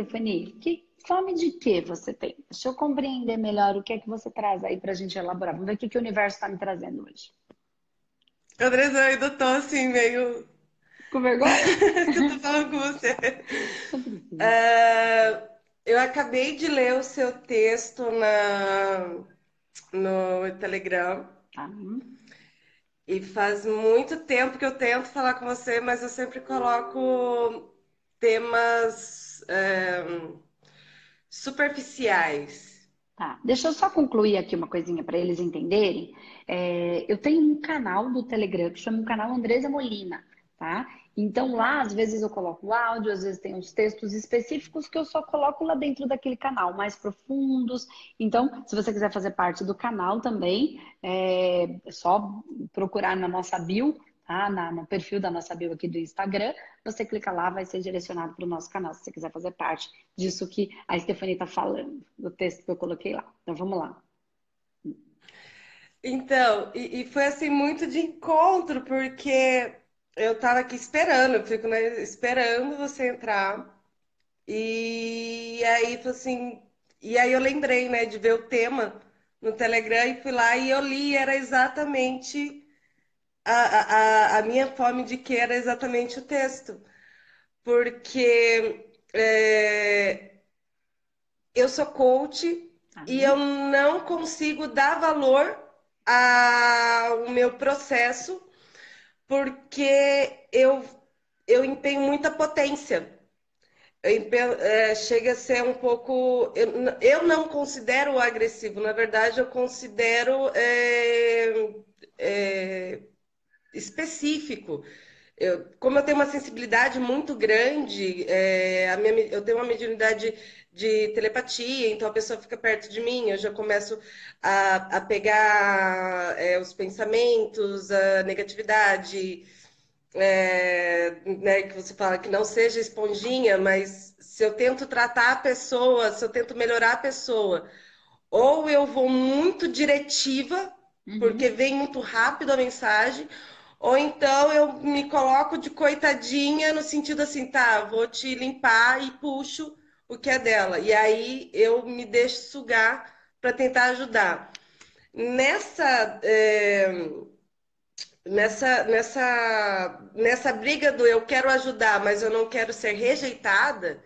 Stephanie, que fome de que você tem? Deixa eu compreender melhor o que é que você traz aí pra gente elaborar. Vamos ver o que, que o universo está me trazendo hoje. Andressa, eu ainda tô assim, meio. Com vergonha? eu tô falando com você. Uh, eu acabei de ler o seu texto na, no Telegram. Tá. E faz muito tempo que eu tento falar com você, mas eu sempre coloco temas é, superficiais. Tá. Deixa eu só concluir aqui uma coisinha para eles entenderem. É, eu tenho um canal do Telegram que chama o canal Andresa Molina, tá? Então lá, às vezes eu coloco o áudio, às vezes tem uns textos específicos que eu só coloco lá dentro daquele canal, mais profundos. Então, se você quiser fazer parte do canal também, é só procurar na nossa bio, tá? Na, no perfil da nossa bio aqui do Instagram. Você clica lá, vai ser direcionado para o nosso canal, se você quiser fazer parte disso que a Stephanie está falando, do texto que eu coloquei lá. Então, vamos lá. Então, e, e foi assim muito de encontro, porque eu tava aqui esperando, eu fico né, esperando você entrar. E aí, assim, e aí eu lembrei, né, de ver o tema no Telegram e fui lá e eu li, era exatamente a, a, a minha fome de que era exatamente o texto. Porque é, eu sou coach e eu não consigo dar valor ao meu processo porque eu, eu empenho muita potência. Empenho, é, chega a ser um pouco. Eu, eu, não considero agressivo, na verdade, eu considero é, é, específico. Eu, como eu tenho uma sensibilidade muito grande, é, minha, eu tenho uma mediunidade de telepatia, então a pessoa fica perto de mim, eu já começo a, a pegar é, os pensamentos, a negatividade, é, né, que você fala que não seja esponjinha, mas se eu tento tratar a pessoa, se eu tento melhorar a pessoa, ou eu vou muito diretiva, uhum. porque vem muito rápido a mensagem, ou então eu me coloco de coitadinha no sentido assim, tá, vou te limpar e puxo o que é dela. E aí eu me deixo sugar para tentar ajudar. Nessa, é, nessa, nessa, nessa briga do eu quero ajudar, mas eu não quero ser rejeitada,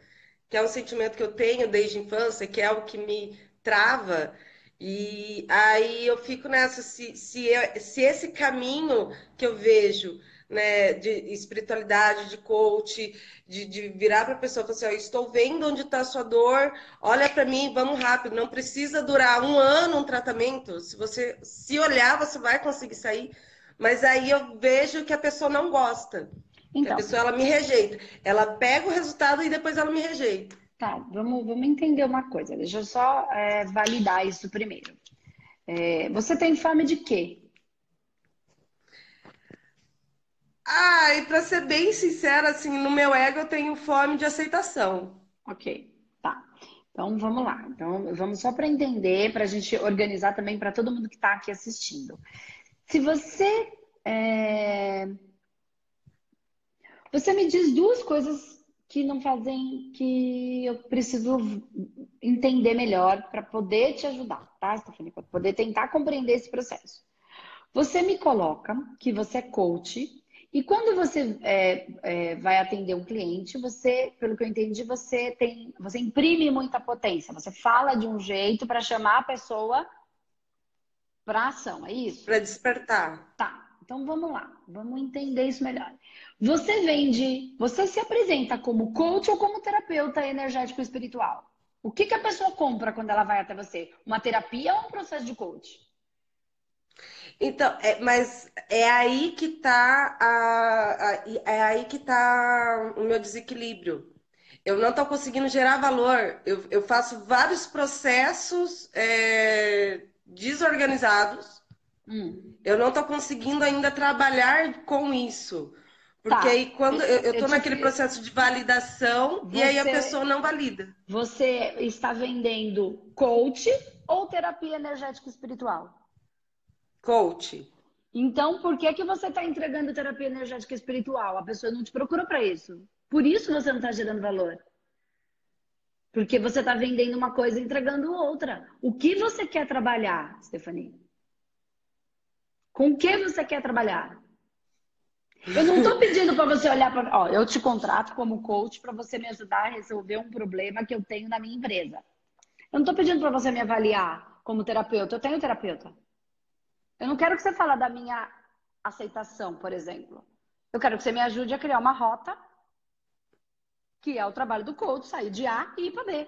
que é um sentimento que eu tenho desde a infância, que é o que me trava. E aí eu fico nessa, se, se, eu, se esse caminho que eu vejo né, de espiritualidade, de coach, de, de virar para a pessoa e falar assim: ó, estou vendo onde está a sua dor, olha para mim, vamos rápido. Não precisa durar um ano um tratamento. Se você se olhar, você vai conseguir sair. Mas aí eu vejo que a pessoa não gosta. Então. A pessoa ela me rejeita. Ela pega o resultado e depois ela me rejeita. Tá, vamos, vamos entender uma coisa. Deixa eu só é, validar isso primeiro. É, você tem fome de quê? Ah, e para ser bem sincera, assim, no meu ego eu tenho fome de aceitação. Ok, tá. Então vamos lá. Então vamos só para entender, para a gente organizar também para todo mundo que está aqui assistindo. Se você é... você me diz duas coisas que não fazem que eu preciso entender melhor para poder te ajudar, tá, Stephanie? Para poder tentar compreender esse processo. Você me coloca que você é coach e quando você é, é, vai atender um cliente, você, pelo que eu entendi, você tem, você imprime muita potência. Você fala de um jeito para chamar a pessoa para ação, é isso? Para despertar. Tá. Então vamos lá, vamos entender isso melhor. Você vende, você se apresenta como coach ou como terapeuta energético espiritual? O que, que a pessoa compra quando ela vai até você? Uma terapia ou um processo de coach? Então, é, mas é aí que tá a, a, é aí que tá o meu desequilíbrio. Eu não estou conseguindo gerar valor. Eu, eu faço vários processos é, desorganizados. Hum. Eu não estou conseguindo ainda trabalhar com isso. Porque tá. aí quando eu estou naquele processo de validação você, e aí a pessoa não valida. Você está vendendo coach ou terapia energética espiritual? Coach. Então, por que, que você está entregando terapia energética espiritual? A pessoa não te procura para isso. Por isso você não está gerando valor. Porque você está vendendo uma coisa e entregando outra. O que você quer trabalhar, Stephanie? Com o que você quer trabalhar? Eu não estou pedindo para você olhar para. Ó, eu te contrato como coach para você me ajudar a resolver um problema que eu tenho na minha empresa. Eu não estou pedindo para você me avaliar como terapeuta. Eu tenho terapeuta. Eu não quero que você fale da minha aceitação, por exemplo. Eu quero que você me ajude a criar uma rota, que é o trabalho do coach, sair de A e ir para B.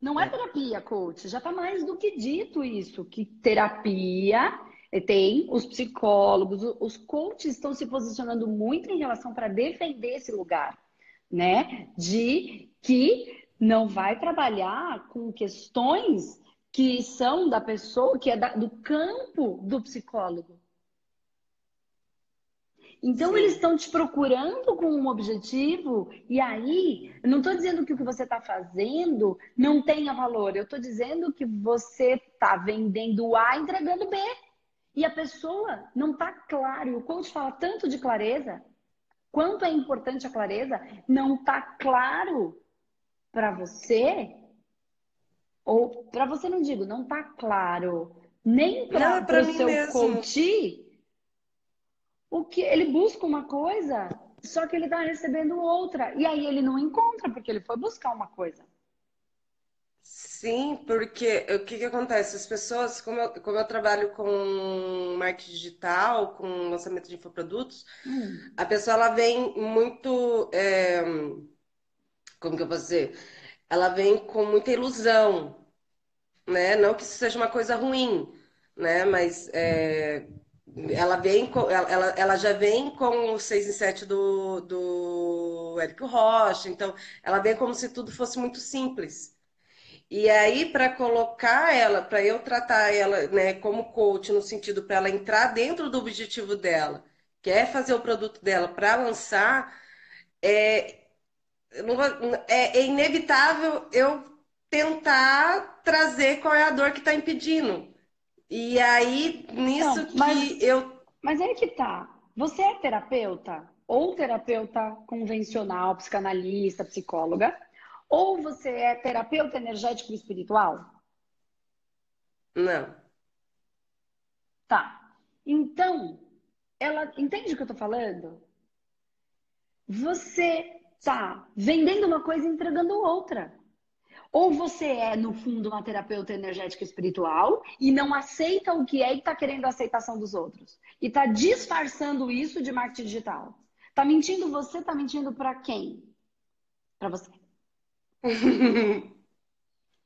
Não é terapia, coach. Já está mais do que dito isso, que terapia tem os psicólogos, os coaches estão se posicionando muito em relação para defender esse lugar, né? De que não vai trabalhar com questões que são da pessoa, que é da, do campo do psicólogo. Então Sim. eles estão te procurando com um objetivo, e aí, eu não estou dizendo que o que você está fazendo não tenha valor, eu estou dizendo que você está vendendo A entregando B. E a pessoa não está claro. E o coach fala tanto de clareza. Quanto é importante a clareza, não está claro para você. Ou para você não digo, não está claro nem para o seu mesmo. coach o que ele busca uma coisa, só que ele está recebendo outra. E aí ele não encontra, porque ele foi buscar uma coisa. Sim, porque o que, que acontece? As pessoas, como eu, como eu trabalho com marketing digital, com lançamento de infoprodutos, hum. a pessoa ela vem muito. É, como que eu posso dizer? Ela vem com muita ilusão, né? Não que isso seja uma coisa ruim, né? Mas é, ela vem com, ela, ela já vem com o 6 e 7 do, do Érico Rocha, então ela vem como se tudo fosse muito simples. E aí, para colocar ela, para eu tratar ela né, como coach, no sentido para ela entrar dentro do objetivo dela, que é fazer o produto dela para lançar, é, é, é, inevitável eu tentar trazer qual é a dor que está impedindo. E aí, nisso Não, mas, que eu. Mas aí que tá. Você é terapeuta? Ou terapeuta convencional, psicanalista, psicóloga? Ou você é terapeuta energético espiritual? Não. Tá. Então, ela entende o que eu tô falando? Você tá vendendo uma coisa e entregando outra. Ou você é, no fundo, uma terapeuta energética espiritual e não aceita o que é e está querendo a aceitação dos outros. E está disfarçando isso de marketing digital. Tá mentindo você, tá mentindo para quem? Para você.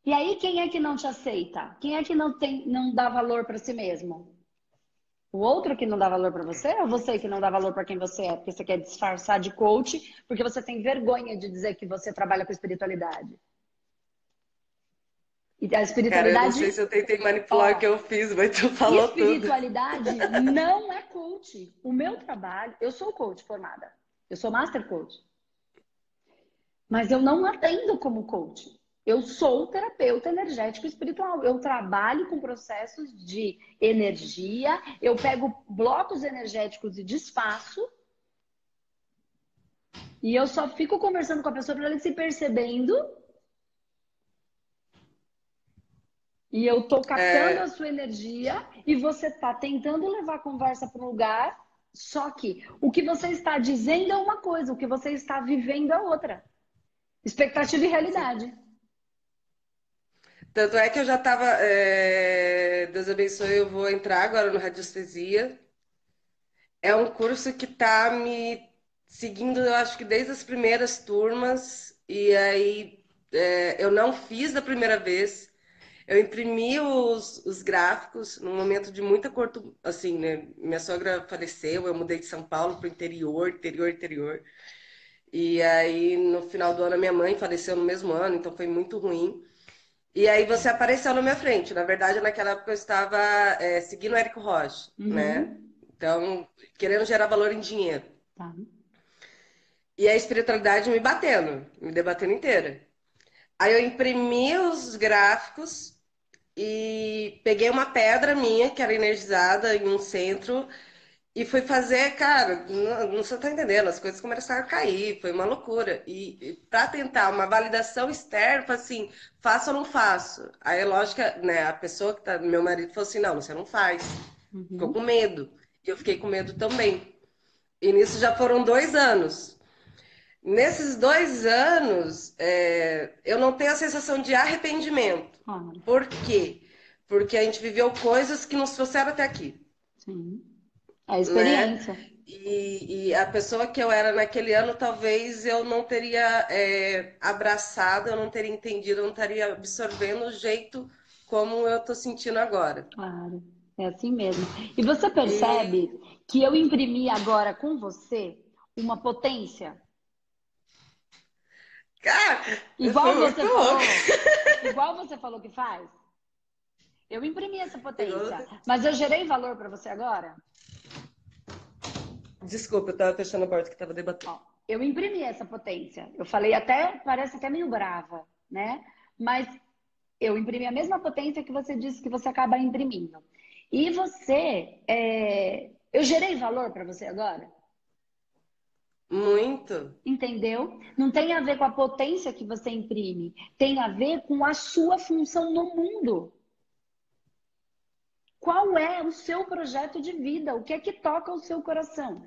e aí, quem é que não te aceita? Quem é que não, tem, não dá valor para si mesmo? O outro que não dá valor para você ou você que não dá valor para quem você é? Porque você quer disfarçar de coach, porque você tem vergonha de dizer que você trabalha com espiritualidade. E a espiritualidade. Cara, eu não sei se eu tentei manipular ó, o que eu fiz, mas tu falou tudo. Espiritualidade não é coach. O meu trabalho, eu sou coach formada. Eu sou master coach. Mas eu não atendo como coach. Eu sou terapeuta energético espiritual. Eu trabalho com processos de energia. Eu pego blocos energéticos e desfaço. E eu só fico conversando com a pessoa para ela se percebendo. E eu tô captando é... a sua energia e você tá tentando levar a conversa para um lugar. Só que o que você está dizendo é uma coisa, o que você está vivendo é outra. Expectativa e realidade. Tanto é que eu já estava. É... Deus abençoe, eu vou entrar agora no Radiestesia. É um curso que está me seguindo, eu acho que desde as primeiras turmas. E aí é... eu não fiz da primeira vez. Eu imprimi os, os gráficos num momento de muita corto. Assim, né? Minha sogra faleceu, eu mudei de São Paulo para o interior, interior, interior. E aí, no final do ano, a minha mãe faleceu no mesmo ano, então foi muito ruim. E aí você apareceu na minha frente. Na verdade, naquela época eu estava é, seguindo o Érico Rocha, uhum. né? Então, querendo gerar valor em dinheiro. Tá. E a espiritualidade me batendo, me debatendo inteira. Aí eu imprimi os gráficos e peguei uma pedra minha, que era energizada em um centro, e fui fazer, cara, não, não você tá entendendo, as coisas começaram a cair, foi uma loucura. E, e para tentar uma validação externa, assim, faço ou não faço? Aí, lógico, né, a pessoa que tá, meu marido falou assim, não, você não faz. Uhum. Ficou com medo. E eu fiquei com medo também. E nisso já foram dois anos. Nesses dois anos, é, eu não tenho a sensação de arrependimento. Ah. Por quê? Porque a gente viveu coisas que nos trouxeram até aqui. Sim. A experiência. Né? E, e, a pessoa que eu era naquele ano, talvez eu não teria é, abraçado, eu não teria entendido, eu não estaria absorvendo o jeito como eu estou sentindo agora. Claro, é assim mesmo. E você percebe e... que eu imprimi agora com você uma potência? Cara, igual você falou, igual você falou que faz. Eu imprimi essa potência, mas eu gerei valor para você agora? Desculpa, eu estava fechando a porta que estava debatendo. Ó, eu imprimi essa potência. Eu falei até, parece até meio brava, né? Mas eu imprimi a mesma potência que você disse que você acaba imprimindo. E você, é... eu gerei valor para você agora? Muito. Entendeu? Não tem a ver com a potência que você imprime, tem a ver com a sua função no mundo. Qual é o seu projeto de vida? O que é que toca o seu coração?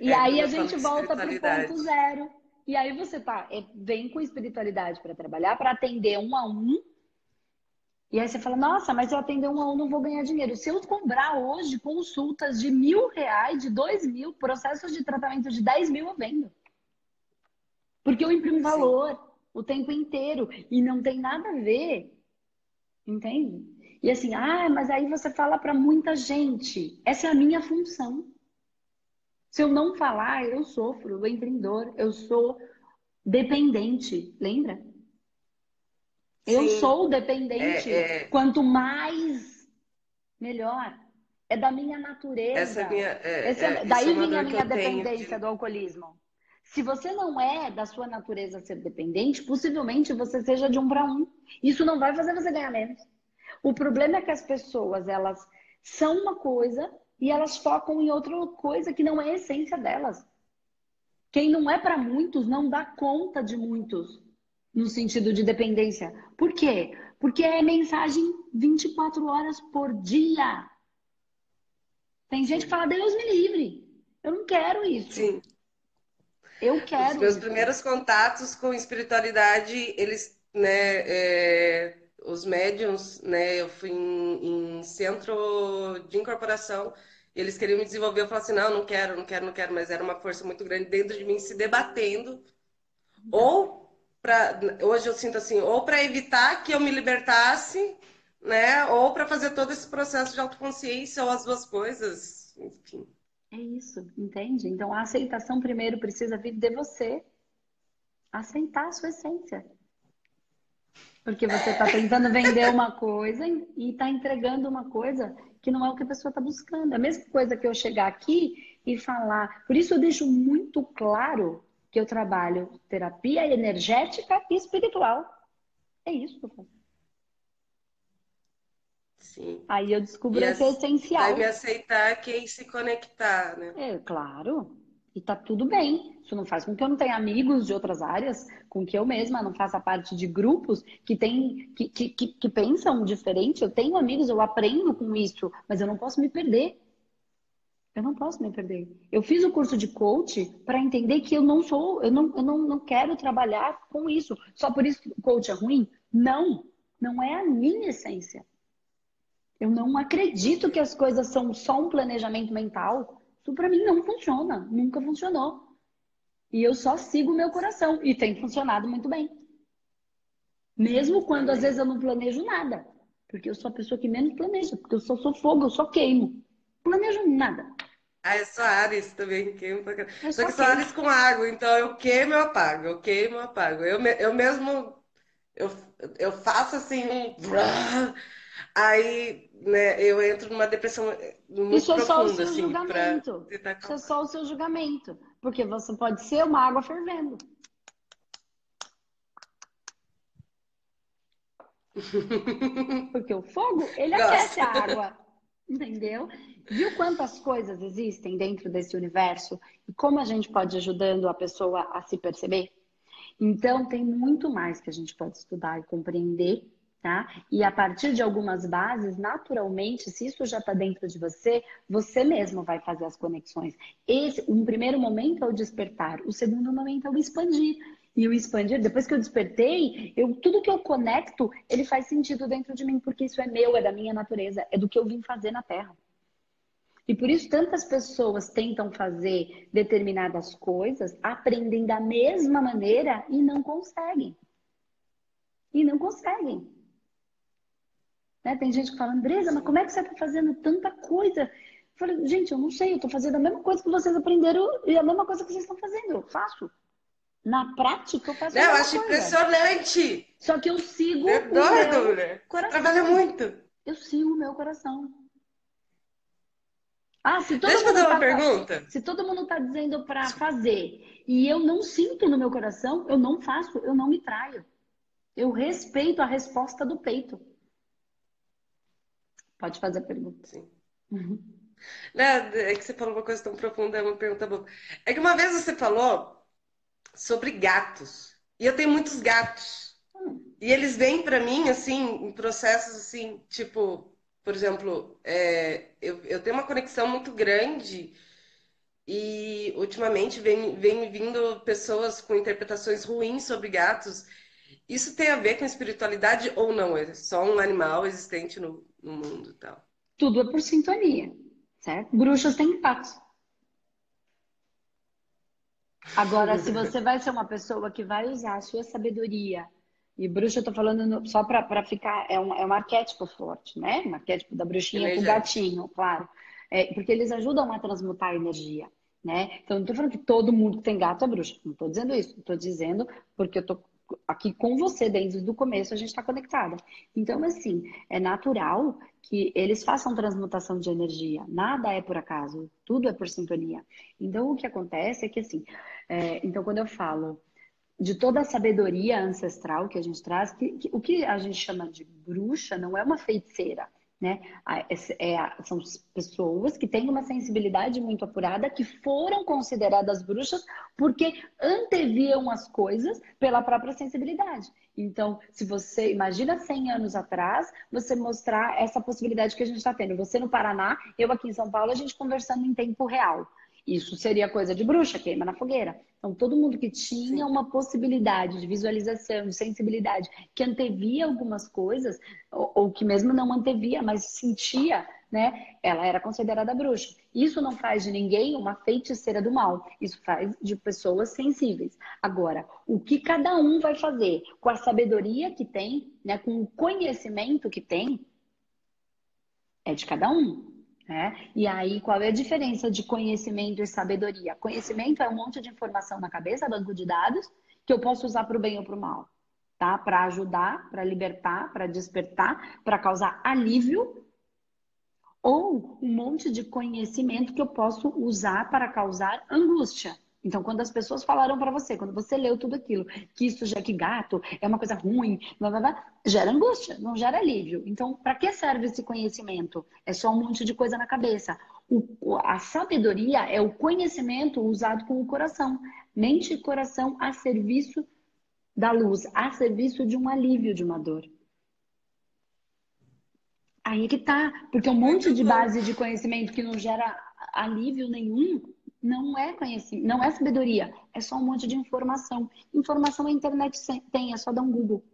E é, aí a gente volta para o ponto zero. E aí você tá, é, vem com espiritualidade para trabalhar, para atender um a um. E aí você fala, nossa, mas se eu atender um a um não vou ganhar dinheiro. Se eu cobrar hoje consultas de mil reais, de dois mil, processos de tratamento de dez mil, eu vendo. Porque eu imprimo valor Sim. o tempo inteiro. E não tem nada a ver, entende? E assim, ah, mas aí você fala para muita gente. Essa é a minha função. Se eu não falar, eu sofro, eu empreendedor, eu sou dependente, lembra? Eu sou dependente. É, é... Quanto mais, melhor. É da minha natureza. Essa é minha, é, Esse, é, daí é vem a minha dependência do alcoolismo. Se você não é da sua natureza ser dependente, possivelmente você seja de um para um. Isso não vai fazer você ganhar menos. O problema é que as pessoas, elas são uma coisa e elas focam em outra coisa que não é a essência delas. Quem não é para muitos não dá conta de muitos no sentido de dependência. Por quê? Porque é mensagem 24 horas por dia. Tem gente que fala, Deus me livre. Eu não quero isso. Sim. Eu quero. Os meus isso. primeiros contatos com espiritualidade, eles, né, é, os médiums, né? Eu fui em, em, centro de incorporação, eles queriam me desenvolver, eu falei assim, não, não quero, não quero, não quero, mas era uma força muito grande dentro de mim se debatendo. Ou para hoje eu sinto assim, ou para evitar que eu me libertasse, né? Ou para fazer todo esse processo de autoconsciência, ou as duas coisas, enfim. É isso, entende? Então a aceitação primeiro precisa vir de você. Aceitar a sua essência. Porque você está tentando vender uma coisa e está entregando uma coisa que não é o que a pessoa está buscando. É a mesma coisa que eu chegar aqui e falar. Por isso eu deixo muito claro que eu trabalho terapia energética e espiritual. É isso que eu faço. Sim. Aí eu descubro que é essencial. Me aceitar quem se conectar, né? É, claro. E tá tudo bem. Isso não faz com que eu não tenha amigos de outras áreas, com que eu mesma não faça parte de grupos que, tem, que, que, que, que pensam diferente. Eu tenho amigos, eu aprendo com isso, mas eu não posso me perder. Eu não posso me perder. Eu fiz o curso de coach para entender que eu não sou, eu não, eu não, não quero trabalhar com isso. Só por isso que o coach é ruim? Não, não é a minha essência. Eu não acredito que as coisas são só um planejamento mental. Isso para mim não funciona, nunca funcionou. E eu só sigo o meu coração e tem funcionado muito bem. Mesmo quando às vezes eu não planejo nada, porque eu sou a pessoa que menos planeja, porque eu só sou fogo, eu só queimo. Planejo nada. Ah, eu sou Ares também, queimo pra caramba. Só que sou Ares com água, então eu queimo, eu apago, eu queimo, eu apago. Eu, eu mesmo, eu, eu faço assim um... Aí, né, eu entro numa depressão muito Isso profunda, é só o seu assim, julgamento. Isso é só o seu julgamento. Porque você pode ser uma água fervendo. Porque o fogo, ele aquece a água. Entendeu? Viu quantas coisas existem dentro desse universo e como a gente pode ir ajudando a pessoa a se perceber? Então, tem muito mais que a gente pode estudar e compreender, tá? E a partir de algumas bases, naturalmente, se isso já está dentro de você, você mesmo vai fazer as conexões. Esse, um primeiro momento é o despertar, o segundo momento é o expandir. E o expandir, depois que eu despertei, eu, tudo que eu conecto, ele faz sentido dentro de mim, porque isso é meu, é da minha natureza, é do que eu vim fazer na Terra. E por isso tantas pessoas tentam fazer determinadas coisas, aprendem da mesma maneira e não conseguem. E não conseguem. Né? Tem gente que fala, Andresa, mas como é que você está fazendo tanta coisa? Eu falei, gente, eu não sei, eu estou fazendo a mesma coisa que vocês aprenderam e a mesma coisa que vocês estão fazendo. Eu faço. Na prática, eu faço Não, eu acho impressionante. Só que eu sigo é doido, o meu coração. Trabalha muito. Eu sigo o meu coração. Ah, se todo Deixa eu fazer uma tá, pergunta. Se todo mundo está dizendo para fazer e eu não sinto no meu coração, eu não faço, eu não me traio. Eu respeito a resposta do peito. Pode fazer a pergunta. Sim. Uhum. Não, é que você falou uma coisa tão profunda, é uma pergunta boa. É que uma vez você falou sobre gatos. E eu tenho muitos gatos. E eles vêm para mim, assim, em processos assim, tipo, por exemplo, é, eu, eu tenho uma conexão muito grande e ultimamente vem, vem vindo pessoas com interpretações ruins sobre gatos. Isso tem a ver com espiritualidade ou não? É só um animal existente no, no mundo tal? Tudo é por sintonia, certo? Bruxas têm gatos. Agora, se você vai ser uma pessoa que vai usar a sua sabedoria, e bruxa eu tô falando no, só para ficar, é um, é um arquétipo forte, né? Um arquétipo da bruxinha com o gatinho, claro. É, porque eles ajudam a transmutar a energia, né? Então, não tô falando que todo mundo que tem gato é bruxa. Não tô dizendo isso. Tô dizendo porque eu tô aqui com você desde o começo, a gente está conectada. Então, assim, é natural que eles façam transmutação de energia. Nada é por acaso, tudo é por sintonia. Então, o que acontece é que, assim, é, então, quando eu falo de toda a sabedoria ancestral que a gente traz, que, que, o que a gente chama de bruxa não é uma feiticeira né? É, é, são pessoas que têm uma sensibilidade muito apurada, que foram consideradas bruxas porque anteviam as coisas pela própria sensibilidade. Então, se você imagina 100 anos atrás, você mostrar essa possibilidade que a gente está tendo. Você no Paraná, eu aqui em São Paulo, a gente conversando em tempo real. Isso seria coisa de bruxa, queima na fogueira. Então, todo mundo que tinha uma possibilidade de visualização, de sensibilidade, que antevia algumas coisas, ou, ou, que mesmo não antevia, mas sentia, né? Ela era considerada bruxa. Isso não faz de ninguém uma feiticeira do mal. Isso faz de pessoas sensíveis. Agora, o que cada um vai fazer com a sabedoria que tem, né? Com o conhecimento que tem, é de cada um. Né? E aí, qual é a diferença de conhecimento e sabedoria? Conhecimento é um monte de informação na cabeça, banco de dados, que eu posso usar para o bem ou para o mal, tá? Para ajudar, para libertar, para despertar, para causar alívio, ou um monte de conhecimento que eu posso usar para causar angústia. Então, quando as pessoas falaram para você, quando você leu tudo aquilo, que isso já que gato é uma coisa ruim, blá, blá, blá, gera angústia, não gera alívio. Então, para que serve esse conhecimento? É só um monte de coisa na cabeça. O, a sabedoria é o conhecimento usado com o coração. Mente e coração a serviço da luz, a serviço de um alívio de uma dor. Aí que tá, porque um monte de base de conhecimento que não gera alívio nenhum não é conhecimento, não é sabedoria, é só um monte de informação. Informação a internet tem, é só dar um Google.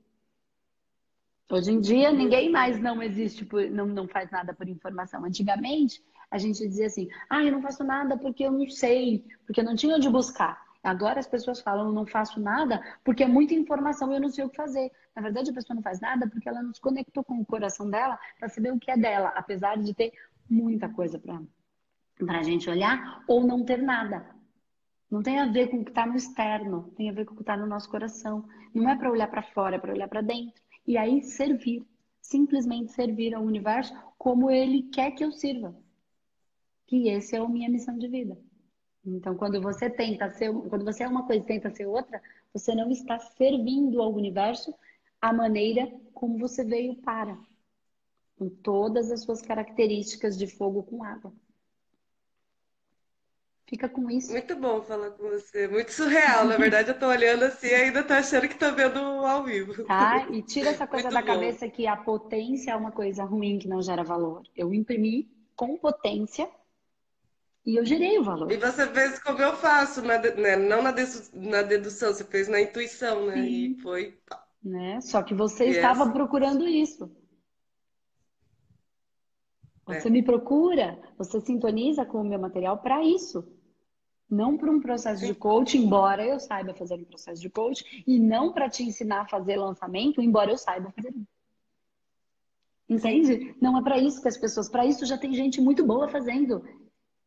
Hoje em dia, ninguém mais não existe, por, não, não faz nada por informação. Antigamente, a gente dizia assim: ah, eu não faço nada porque eu não sei, porque eu não tinha onde buscar. Agora as pessoas falam: eu não faço nada porque é muita informação e eu não sei o que fazer. Na verdade, a pessoa não faz nada porque ela não se conectou com o coração dela para saber o que é dela, apesar de ter muita coisa para para a gente olhar ou não ter nada. Não tem a ver com o que está no externo, tem a ver com o que está no nosso coração. Não é para olhar para fora, é para olhar para dentro. E aí servir, simplesmente servir ao universo como ele quer que eu sirva. Que esse é a minha missão de vida. Então, quando você tenta ser, quando você é uma coisa e tenta ser outra, você não está servindo ao universo a maneira como você veio para. com todas as suas características de fogo com água. Fica com isso. Muito bom falar com você. Muito surreal. Na verdade, eu tô olhando assim e ainda tô achando que tô vendo ao vivo. Tá? E tira essa coisa Muito da bom. cabeça que a potência é uma coisa ruim que não gera valor. Eu imprimi com potência e eu gerei o valor. E você fez como eu faço, na, né? não na, na, dedução, você fez na intuição, né? Sim. E foi. Né? Só que você yes. estava procurando isso. Você é. me procura, você sintoniza com o meu material para isso. Não para um processo de coaching, embora eu saiba fazer um processo de coaching, e não para te ensinar a fazer lançamento, embora eu saiba fazer um. Entende? Não é para isso que as pessoas, para isso já tem gente muito boa fazendo.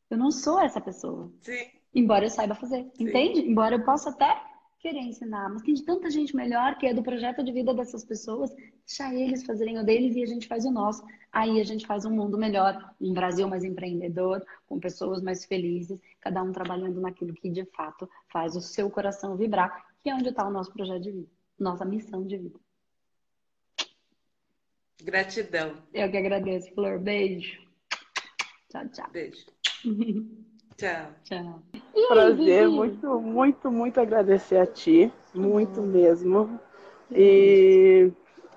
Eu não sou essa pessoa. Sim. Embora eu saiba fazer. Sim. Entende? Embora eu possa até querer ensinar, mas tem tanta gente melhor que é do projeto de vida dessas pessoas, deixar eles fazerem o deles e a gente faz o nosso. Aí a gente faz um mundo melhor, um Brasil mais empreendedor, com pessoas mais felizes, cada um trabalhando naquilo que de fato faz o seu coração vibrar, que é onde está o nosso projeto de vida, nossa missão de vida. Gratidão. Eu que agradeço, Flor. Beijo. Tchau, tchau. Beijo. Tchau. Tchau. Prazer, muito, muito, muito agradecer a ti, muito mesmo. E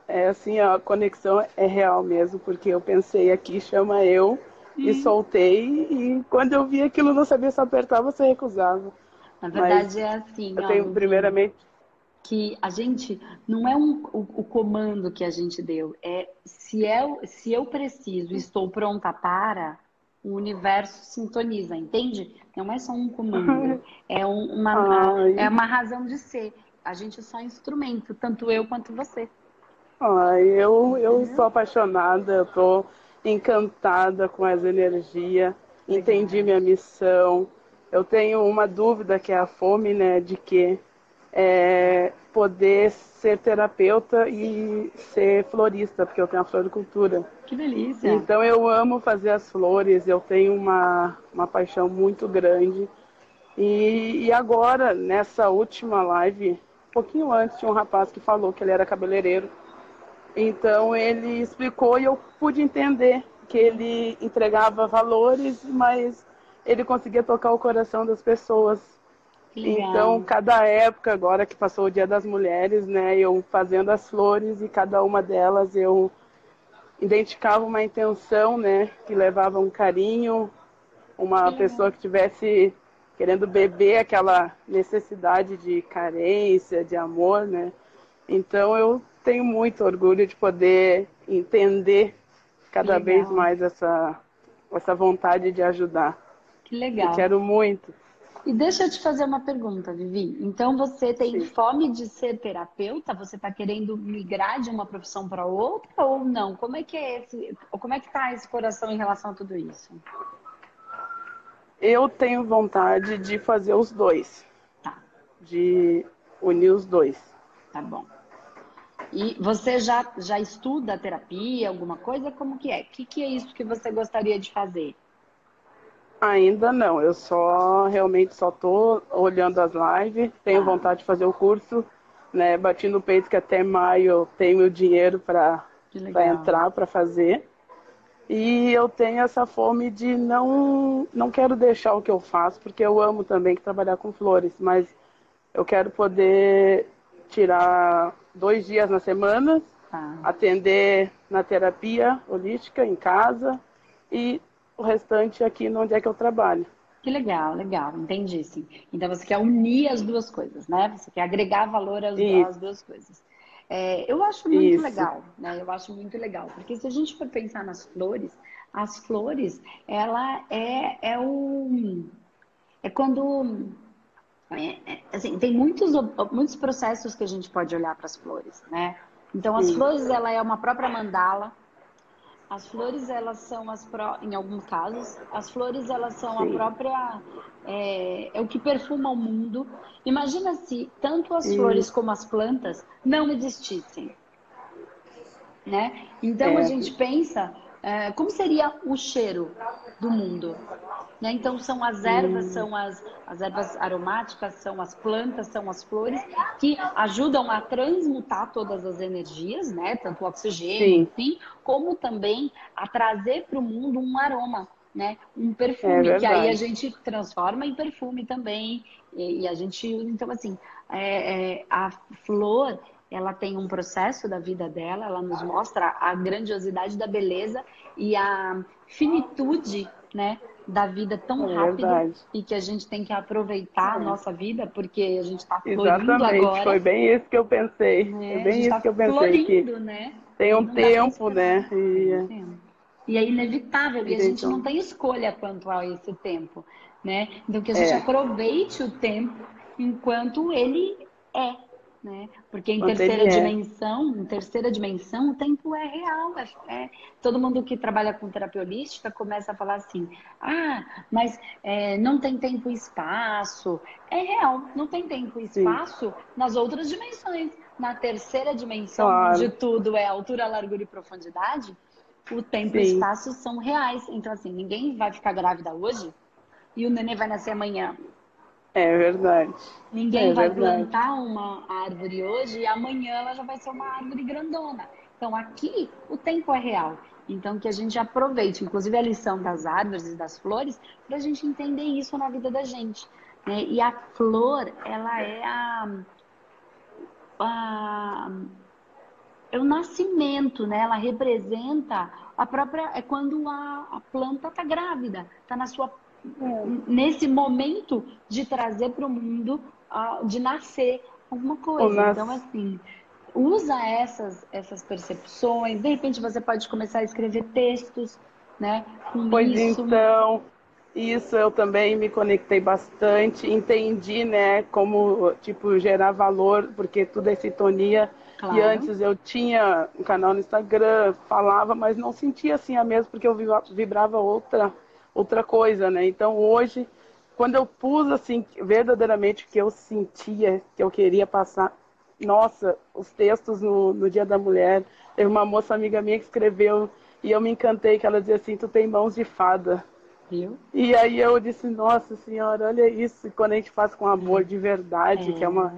é assim, a conexão é real mesmo, porque eu pensei aqui, chama eu, e hum. soltei, e quando eu vi aquilo, não sabia se apertava ou se recusava. Na verdade Mas é assim, eu tenho primeiramente que a gente não é um, o, o, comando que a gente deu, é se eu, se eu preciso, estou pronta para, o universo sintoniza, entende? Não é só um comando, é um, uma, é uma razão de ser. A gente é só instrumento, tanto eu quanto você. Ai, eu, eu sou apaixonada, eu tô encantada com as energias, entendi minha missão. Eu tenho uma dúvida que é a fome, né, de que é, poder ser terapeuta e ser florista, porque eu tenho a floricultura. Que delícia! Então eu amo fazer as flores, eu tenho uma, uma paixão muito grande. E, e agora, nessa última live, um pouquinho antes, tinha um rapaz que falou que ele era cabeleireiro. Então ele explicou e eu pude entender que ele entregava valores, mas ele conseguia tocar o coração das pessoas. Então, cada época, agora que passou o Dia das Mulheres, né, eu fazendo as flores e cada uma delas eu identificava uma intenção, né, que levava um carinho, uma pessoa que tivesse querendo beber aquela necessidade de carência, de amor, né? Então, eu tenho muito orgulho de poder entender cada legal. vez mais essa essa vontade de ajudar. Que legal. Eu quero muito. E deixa eu te fazer uma pergunta, Vivi. Então você tem Sim. fome de ser terapeuta? Você está querendo migrar de uma profissão para outra ou não? Como é que é esse, como é que tá esse coração em relação a tudo isso? Eu tenho vontade de fazer os dois. Tá. De unir os dois. Tá bom. E você já, já estuda terapia, alguma coisa? Como que é? O que, que é isso que você gostaria de fazer? Ainda não, eu só realmente só tô olhando as lives, tenho vontade de fazer o curso, né? Bati no peito que até maio eu tenho o dinheiro para entrar, para fazer. E eu tenho essa fome de não não quero deixar o que eu faço, porque eu amo também trabalhar com flores, mas eu quero poder tirar dois dias na semana, ah. atender na terapia holística em casa e o restante aqui onde é que eu trabalho. Que legal, legal, entendi, sim. Então você quer unir as duas coisas, né? Você quer agregar valor às, às duas coisas. É, eu acho muito Isso. legal, né? Eu acho muito legal, porque se a gente for pensar nas flores, as flores, ela é, é o. É quando. É, é, assim, tem muitos, muitos processos que a gente pode olhar para as flores, né? Então, as flores, ela é uma própria mandala, as flores, elas são as pró... em alguns casos, as flores elas são Sim. a própria é... é, o que perfuma o mundo. Imagina se tanto as Sim. flores como as plantas não existissem, né? Então é. a gente pensa é, como seria o cheiro do mundo? Né? Então, são as ervas, são as, as ervas aromáticas, são as plantas, são as flores que ajudam a transmutar todas as energias, né? Tanto o oxigênio, Sim. enfim, como também a trazer para o mundo um aroma, né? Um perfume, é que aí a gente transforma em perfume também. E, e a gente, então assim, é, é, a flor, ela tem um processo da vida dela, ela nos mostra a grandiosidade da beleza e a finitude, né? Da vida tão é rápida e que a gente tem que aproveitar a é. nossa vida, porque a gente está florindo Exatamente, agora. foi bem isso que eu pensei. É, bem isso tá que eu pensei. Florindo, que né? Tem um tempo, né? E... E é inevitável, e a gente não tem escolha quanto a esse tempo, né? Então que a gente é. aproveite o tempo enquanto ele é, né? Porque em terceira é. dimensão, em terceira dimensão, o tempo é real. É, é, todo mundo que trabalha com terapia holística começa a falar assim: ah, mas é, não tem tempo e espaço. É real, não tem tempo e espaço Sim. nas outras dimensões. Na terceira dimensão, claro. onde tudo é altura, largura e profundidade, o tempo Sim. e espaço são reais. Então, assim, ninguém vai ficar grávida hoje e o nenê vai nascer amanhã. É verdade. Ninguém é vai verdade. plantar uma árvore hoje e amanhã ela já vai ser uma árvore grandona. Então, aqui, o tempo é real. Então, que a gente aproveite, inclusive a lição das árvores e das flores, para a gente entender isso na vida da gente. Né? E a flor, ela é a, a é o nascimento, né? Ela representa a própria é quando a, a planta está grávida, está na sua nesse momento de trazer para o mundo, uh, de nascer alguma coisa. Então assim, usa essas essas percepções. De repente você pode começar a escrever textos, né? Com pois isso. então. Isso eu também me conectei bastante, entendi, né, como tipo gerar valor, porque tudo é sintonia Claro. E antes eu tinha um canal no Instagram, falava, mas não sentia assim a mesma, porque eu vibrava outra, outra coisa, né? Então hoje, quando eu pus assim, verdadeiramente o que eu sentia, que eu queria passar, nossa, os textos no, no Dia da Mulher, teve uma moça amiga minha que escreveu e eu me encantei, que ela dizia assim, tu tem mãos de fada. Viu? E aí eu disse, nossa senhora, olha isso, quando a gente faz com amor de verdade, é. que é uma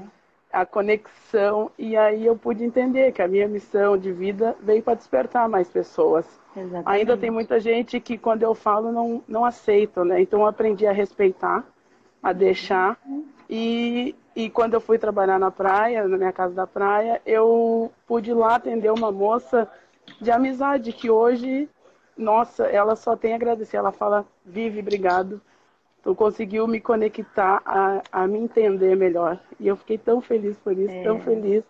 a conexão e aí eu pude entender que a minha missão de vida veio para despertar mais pessoas. Exatamente. Ainda tem muita gente que quando eu falo não não aceita, né? Então eu aprendi a respeitar, a deixar e e quando eu fui trabalhar na praia, na minha casa da praia, eu pude lá atender uma moça de amizade que hoje, nossa, ela só tem a agradecer. Ela fala: "Vive, obrigado tu conseguiu me conectar a, a me entender melhor. E eu fiquei tão feliz por isso, é. tão feliz.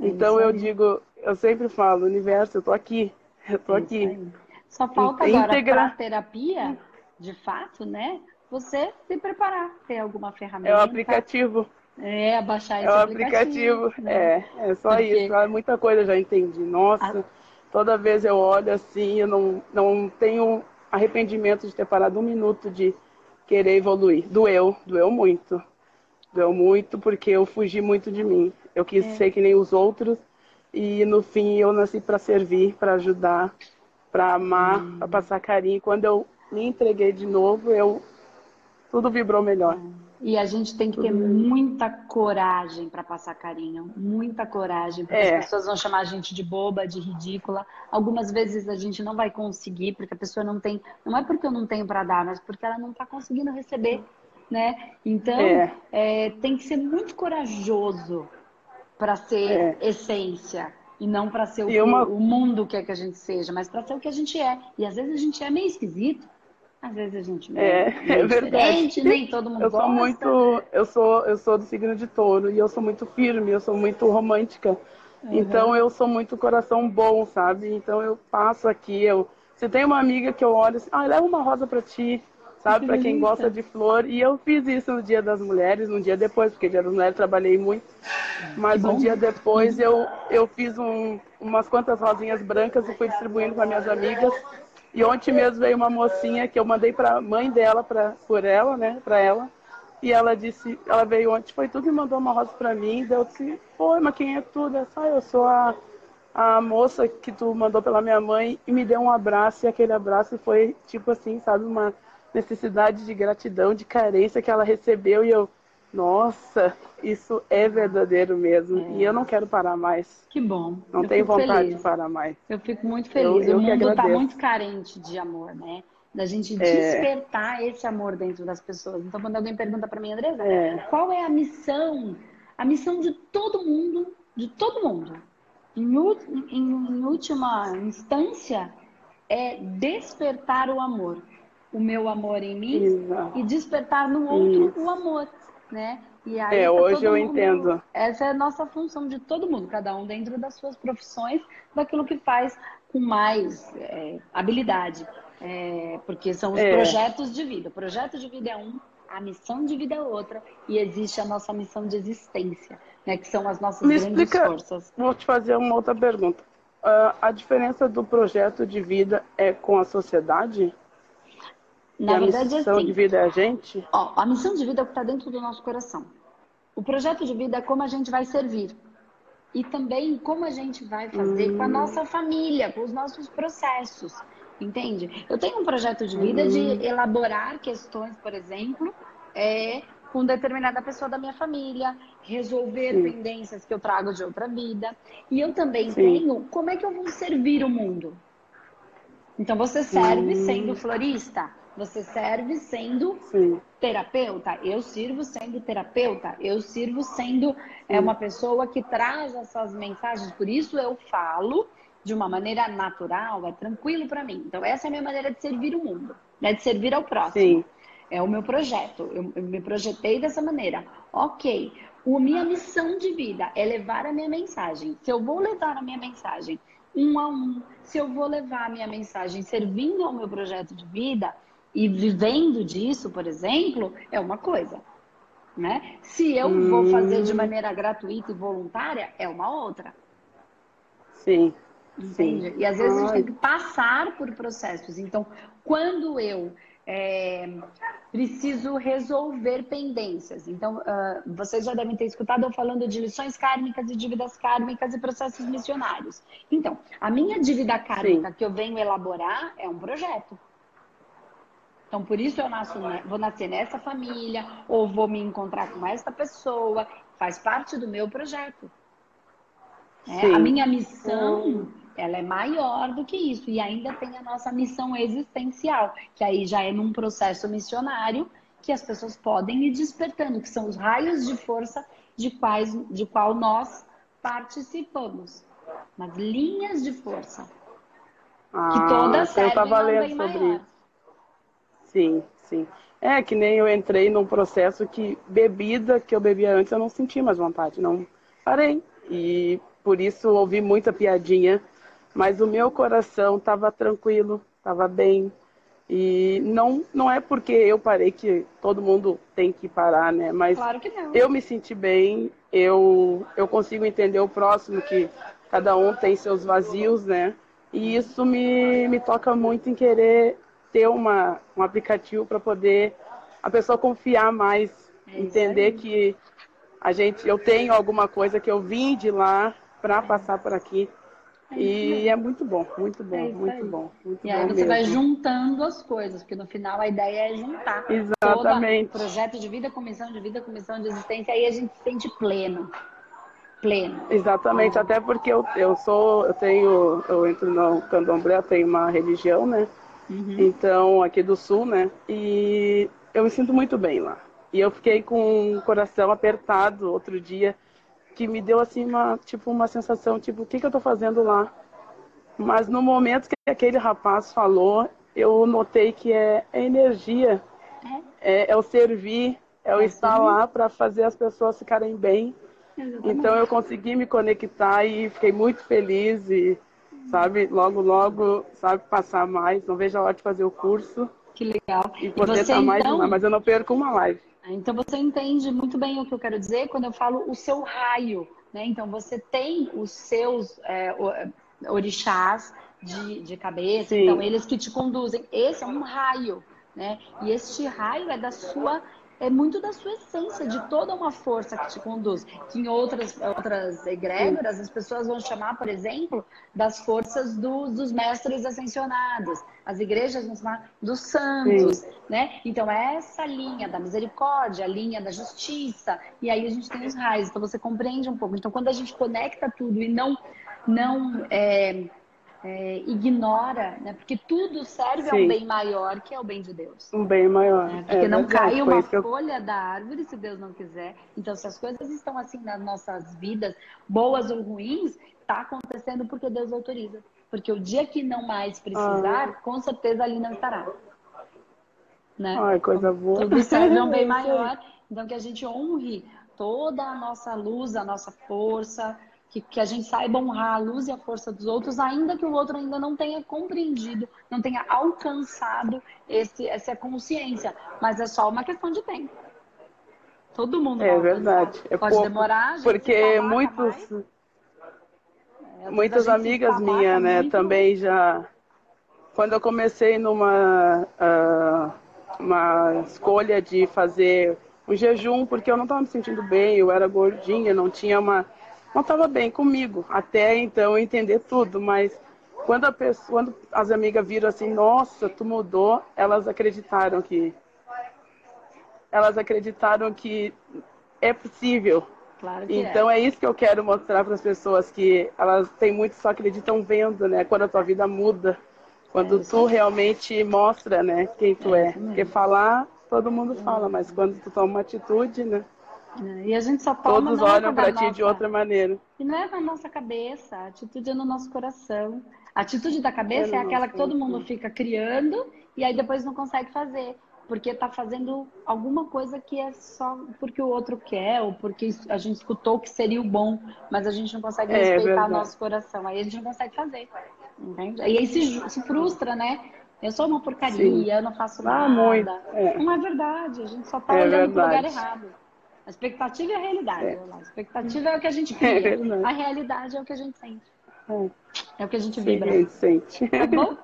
É então eu digo, eu sempre falo, universo, eu tô aqui, eu tô é aqui. Só falta agora para terapia, de fato, né? Você se preparar, ter alguma ferramenta. É o aplicativo. É, baixar esse é o aplicativo. aplicativo né? É, é só Porque... isso. Muita coisa já entendi. Nossa, a... toda vez eu olho assim, eu não, não tenho arrependimento de ter parado um minuto de querer evoluir. Doeu, doeu muito. Doeu muito porque eu fugi muito de mim. Eu quis é. ser que nem os outros e no fim eu nasci para servir, para ajudar, para amar, hum. para passar carinho. Quando eu me entreguei de novo, eu tudo vibrou melhor. É. E a gente tem que ter muita coragem para passar carinho, muita coragem, porque é. as pessoas vão chamar a gente de boba, de ridícula. Algumas vezes a gente não vai conseguir, porque a pessoa não tem, não é porque eu não tenho para dar, mas porque ela não está conseguindo receber, né? Então, é. É, tem que ser muito corajoso para ser é. essência e não para ser o, uma... o mundo que é que a gente seja, mas para ser o que a gente é. E às vezes a gente é meio esquisito, às vezes a gente é, é, é verdade. nem todo mundo eu gosta. Sou muito, eu sou eu sou do signo de touro e eu sou muito firme, eu sou muito romântica. Uhum. Então eu sou muito coração bom, sabe? Então eu passo aqui, eu se tem uma amiga que eu olho assim, ah, leva uma rosa para ti, sabe? Para quem gosta de flor. E eu fiz isso no Dia das Mulheres, um dia depois, porque Dia das Mulheres trabalhei muito. Mas um dia depois eu, eu fiz um, umas quantas rosinhas brancas e fui distribuindo para minhas amigas. E ontem mesmo veio uma mocinha que eu mandei para a mãe dela, pra, por ela, né, para ela. E ela disse, ela veio ontem, foi tudo e mandou uma rosa para mim. E eu disse, foi, mas quem é tudo? Disse, ah, eu sou a, a moça que tu mandou pela minha mãe e me deu um abraço, e aquele abraço foi tipo assim, sabe, uma necessidade de gratidão, de carência que ela recebeu, e eu, nossa, isso é verdadeiro mesmo. É. E eu não quero parar mais. Que bom. Não eu tenho vontade feliz. de parar mais. Eu fico muito feliz. Eu, eu o mundo está muito carente de amor, né? Da gente é. despertar é. esse amor dentro das pessoas. Então, quando alguém pergunta para mim, Andresa, é. qual é a missão? A missão de todo mundo, de todo mundo, em, em, em última instância, é despertar o amor. O meu amor em mim Exato. e despertar no outro Isso. o amor, né? E aí é, tá hoje eu mundo, entendo. Essa é a nossa função de todo mundo, cada um dentro das suas profissões, daquilo que faz com mais é, habilidade. É, porque são os é. projetos de vida. O projeto de vida é um, a missão de vida é outra, e existe a nossa missão de existência né, que são as nossas Me grandes explica, forças. Vou te fazer uma outra pergunta. Uh, a diferença do projeto de vida é com a sociedade? Na e verdade, a missão assim, de vida é a gente? Ó, a missão de vida é o que está dentro do nosso coração. O projeto de vida é como a gente vai servir. E também como a gente vai fazer hum. com a hum. nossa família, com os nossos processos. Entende? Eu tenho um projeto de vida hum. de elaborar questões, por exemplo, é, com determinada pessoa da minha família, resolver Sim. pendências que eu trago de outra vida. E eu também Sim. tenho como é que eu vou servir o mundo. Então você serve hum. sendo florista, você serve sendo Sim. terapeuta. Eu sirvo sendo terapeuta. Eu sirvo sendo é, uma pessoa que traz essas mensagens. Por isso eu falo de uma maneira natural, é tranquilo para mim. Então essa é a minha maneira de servir o mundo, né? De servir ao próximo. Sim. É o meu projeto. Eu, eu me projetei dessa maneira. Ok. A minha missão de vida é levar a minha mensagem. Se eu vou levar a minha mensagem um a um, se eu vou levar a minha mensagem servindo ao meu projeto de vida e vivendo disso, por exemplo, é uma coisa. Né? Se eu hum. vou fazer de maneira gratuita e voluntária, é uma outra. Sim. Entende? Sim. E às vezes Ai. a gente tem que passar por processos. Então, quando eu é, preciso resolver pendências. Então, uh, vocês já devem ter escutado eu falando de lições kármicas e dívidas kármicas e processos missionários. Então, a minha dívida kármica Sim. que eu venho elaborar é um projeto. Então, por isso eu nasço, vou nascer nessa família, ou vou me encontrar com esta pessoa, faz parte do meu projeto. É, a minha missão ela é maior do que isso. E ainda tem a nossa missão existencial, que aí já é num processo missionário que as pessoas podem ir despertando, que são os raios de força de, quais, de qual nós participamos. Mas linhas de força. Ah, que todas servem eu tava lendo sobre maior. Isso. Sim, sim. É que nem eu entrei num processo que bebida que eu bebia antes eu não senti mais vontade, não parei. E por isso ouvi muita piadinha mas o meu coração estava tranquilo, estava bem. E não, não é porque eu parei que todo mundo tem que parar, né? Mas claro que não. eu me senti bem, eu, eu consigo entender o próximo, que cada um tem seus vazios, né? E isso me, me toca muito em querer ter uma, um aplicativo para poder a pessoa confiar mais, é entender que a gente, eu tenho alguma coisa que eu vim de lá para passar por aqui. E é muito bom, muito bom, é muito bom. Muito e aí você mesmo. vai juntando as coisas, porque no final a ideia é juntar. Exatamente. Todo projeto de vida, comissão de vida, comissão de existência, aí a gente se sente pleno. Pleno. Exatamente, até porque eu, eu sou, eu tenho, eu entro no candomblé, eu tenho uma religião, né? Uhum. Então, aqui do sul, né? E eu me sinto muito bem lá. E eu fiquei com o coração apertado outro dia que me deu assim uma tipo uma sensação tipo o que, que eu estou fazendo lá mas no momento que aquele rapaz falou eu notei que é, é energia é. é, é o servir é o é estar servir. lá para fazer as pessoas ficarem bem Exatamente. então eu consegui me conectar e fiquei muito feliz e sabe logo logo sabe passar mais não vejo a hora de fazer o curso que legal e poder estar mais então... mas eu não perco uma live então você entende muito bem o que eu quero dizer quando eu falo o seu raio, né? Então você tem os seus é, orixás de, de cabeça, Sim. então eles que te conduzem. Esse é um raio, né? E este raio é da sua é muito da sua essência, de toda uma força que te conduz. Que em outras, outras egrégoras, as pessoas vão chamar, por exemplo, das forças do, dos mestres ascensionados. As igrejas vão chamar dos santos, Sim. né? Então, é essa linha da misericórdia, a linha da justiça, e aí a gente tem os raios. Então, você compreende um pouco. Então, quando a gente conecta tudo e não, não é, é, ignora, né? Porque tudo serve Sim. a um bem maior, que é o bem de Deus. Um bem maior. É, porque é, não cai uma folha eu... da árvore se Deus não quiser. Então, se as coisas estão assim nas nossas vidas, boas ou ruins, está acontecendo porque Deus autoriza. Porque o dia que não mais precisar, ah. com certeza ali não estará. Né? Ai, coisa boa. Tudo serve a um bem maior. Então, que a gente honre toda a nossa luz, a nossa força, que, que a gente saiba honrar a luz e a força dos outros, ainda que o outro ainda não tenha compreendido, não tenha alcançado esse, essa consciência. Mas é só uma questão de tempo. Todo mundo É verdade. É Pode pouco, demorar, porque muitos, é, muitas amigas minhas, né, muito... também já. Quando eu comecei numa uh, uma escolha de fazer um jejum, porque eu não estava me sentindo bem, eu era gordinha, não tinha uma não estava bem comigo, até então entender tudo, mas quando, a pessoa, quando as amigas viram assim, nossa, tu mudou, elas acreditaram que elas acreditaram que é possível. Claro que então é. é isso que eu quero mostrar para as pessoas que elas têm muito só acreditam vendo, né? Quando a tua vida muda, quando é, tu realmente mostra, né, quem tu é. é. Porque falar todo mundo fala, mas quando tu toma uma atitude, né? E a gente só toma. Todos olham para ti de outra maneira. E não é na nossa cabeça, a atitude é no nosso coração. A atitude da cabeça é, é aquela que todo mundo fica criando e aí depois não consegue fazer. Porque está fazendo alguma coisa que é só porque o outro quer, ou porque a gente escutou que seria o bom, mas a gente não consegue é, respeitar o nosso coração. Aí a gente não consegue fazer. Entende? E aí se, se frustra, né? Eu sou uma porcaria, Sim. eu não faço ah, nada. Ah, muito. É. Não é verdade, a gente só está é olhando para o lugar errado. A expectativa é a realidade. É. A expectativa é o que a gente cria. É a realidade é o que a gente sente. É, é o que a gente vibra. Sim, a gente sente. Tá bom?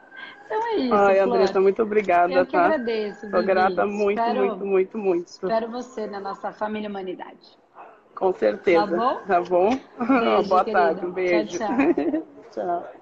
Então é isso. Ai, Andressa, muito obrigada. Eu que tá? agradeço. Estou grata muito, espero, muito, muito, muito. Espero você na nossa família Humanidade. Com certeza. Tá bom? Tá bom? Beijo, Boa querida. tarde, um beijo. tchau. tchau. tchau.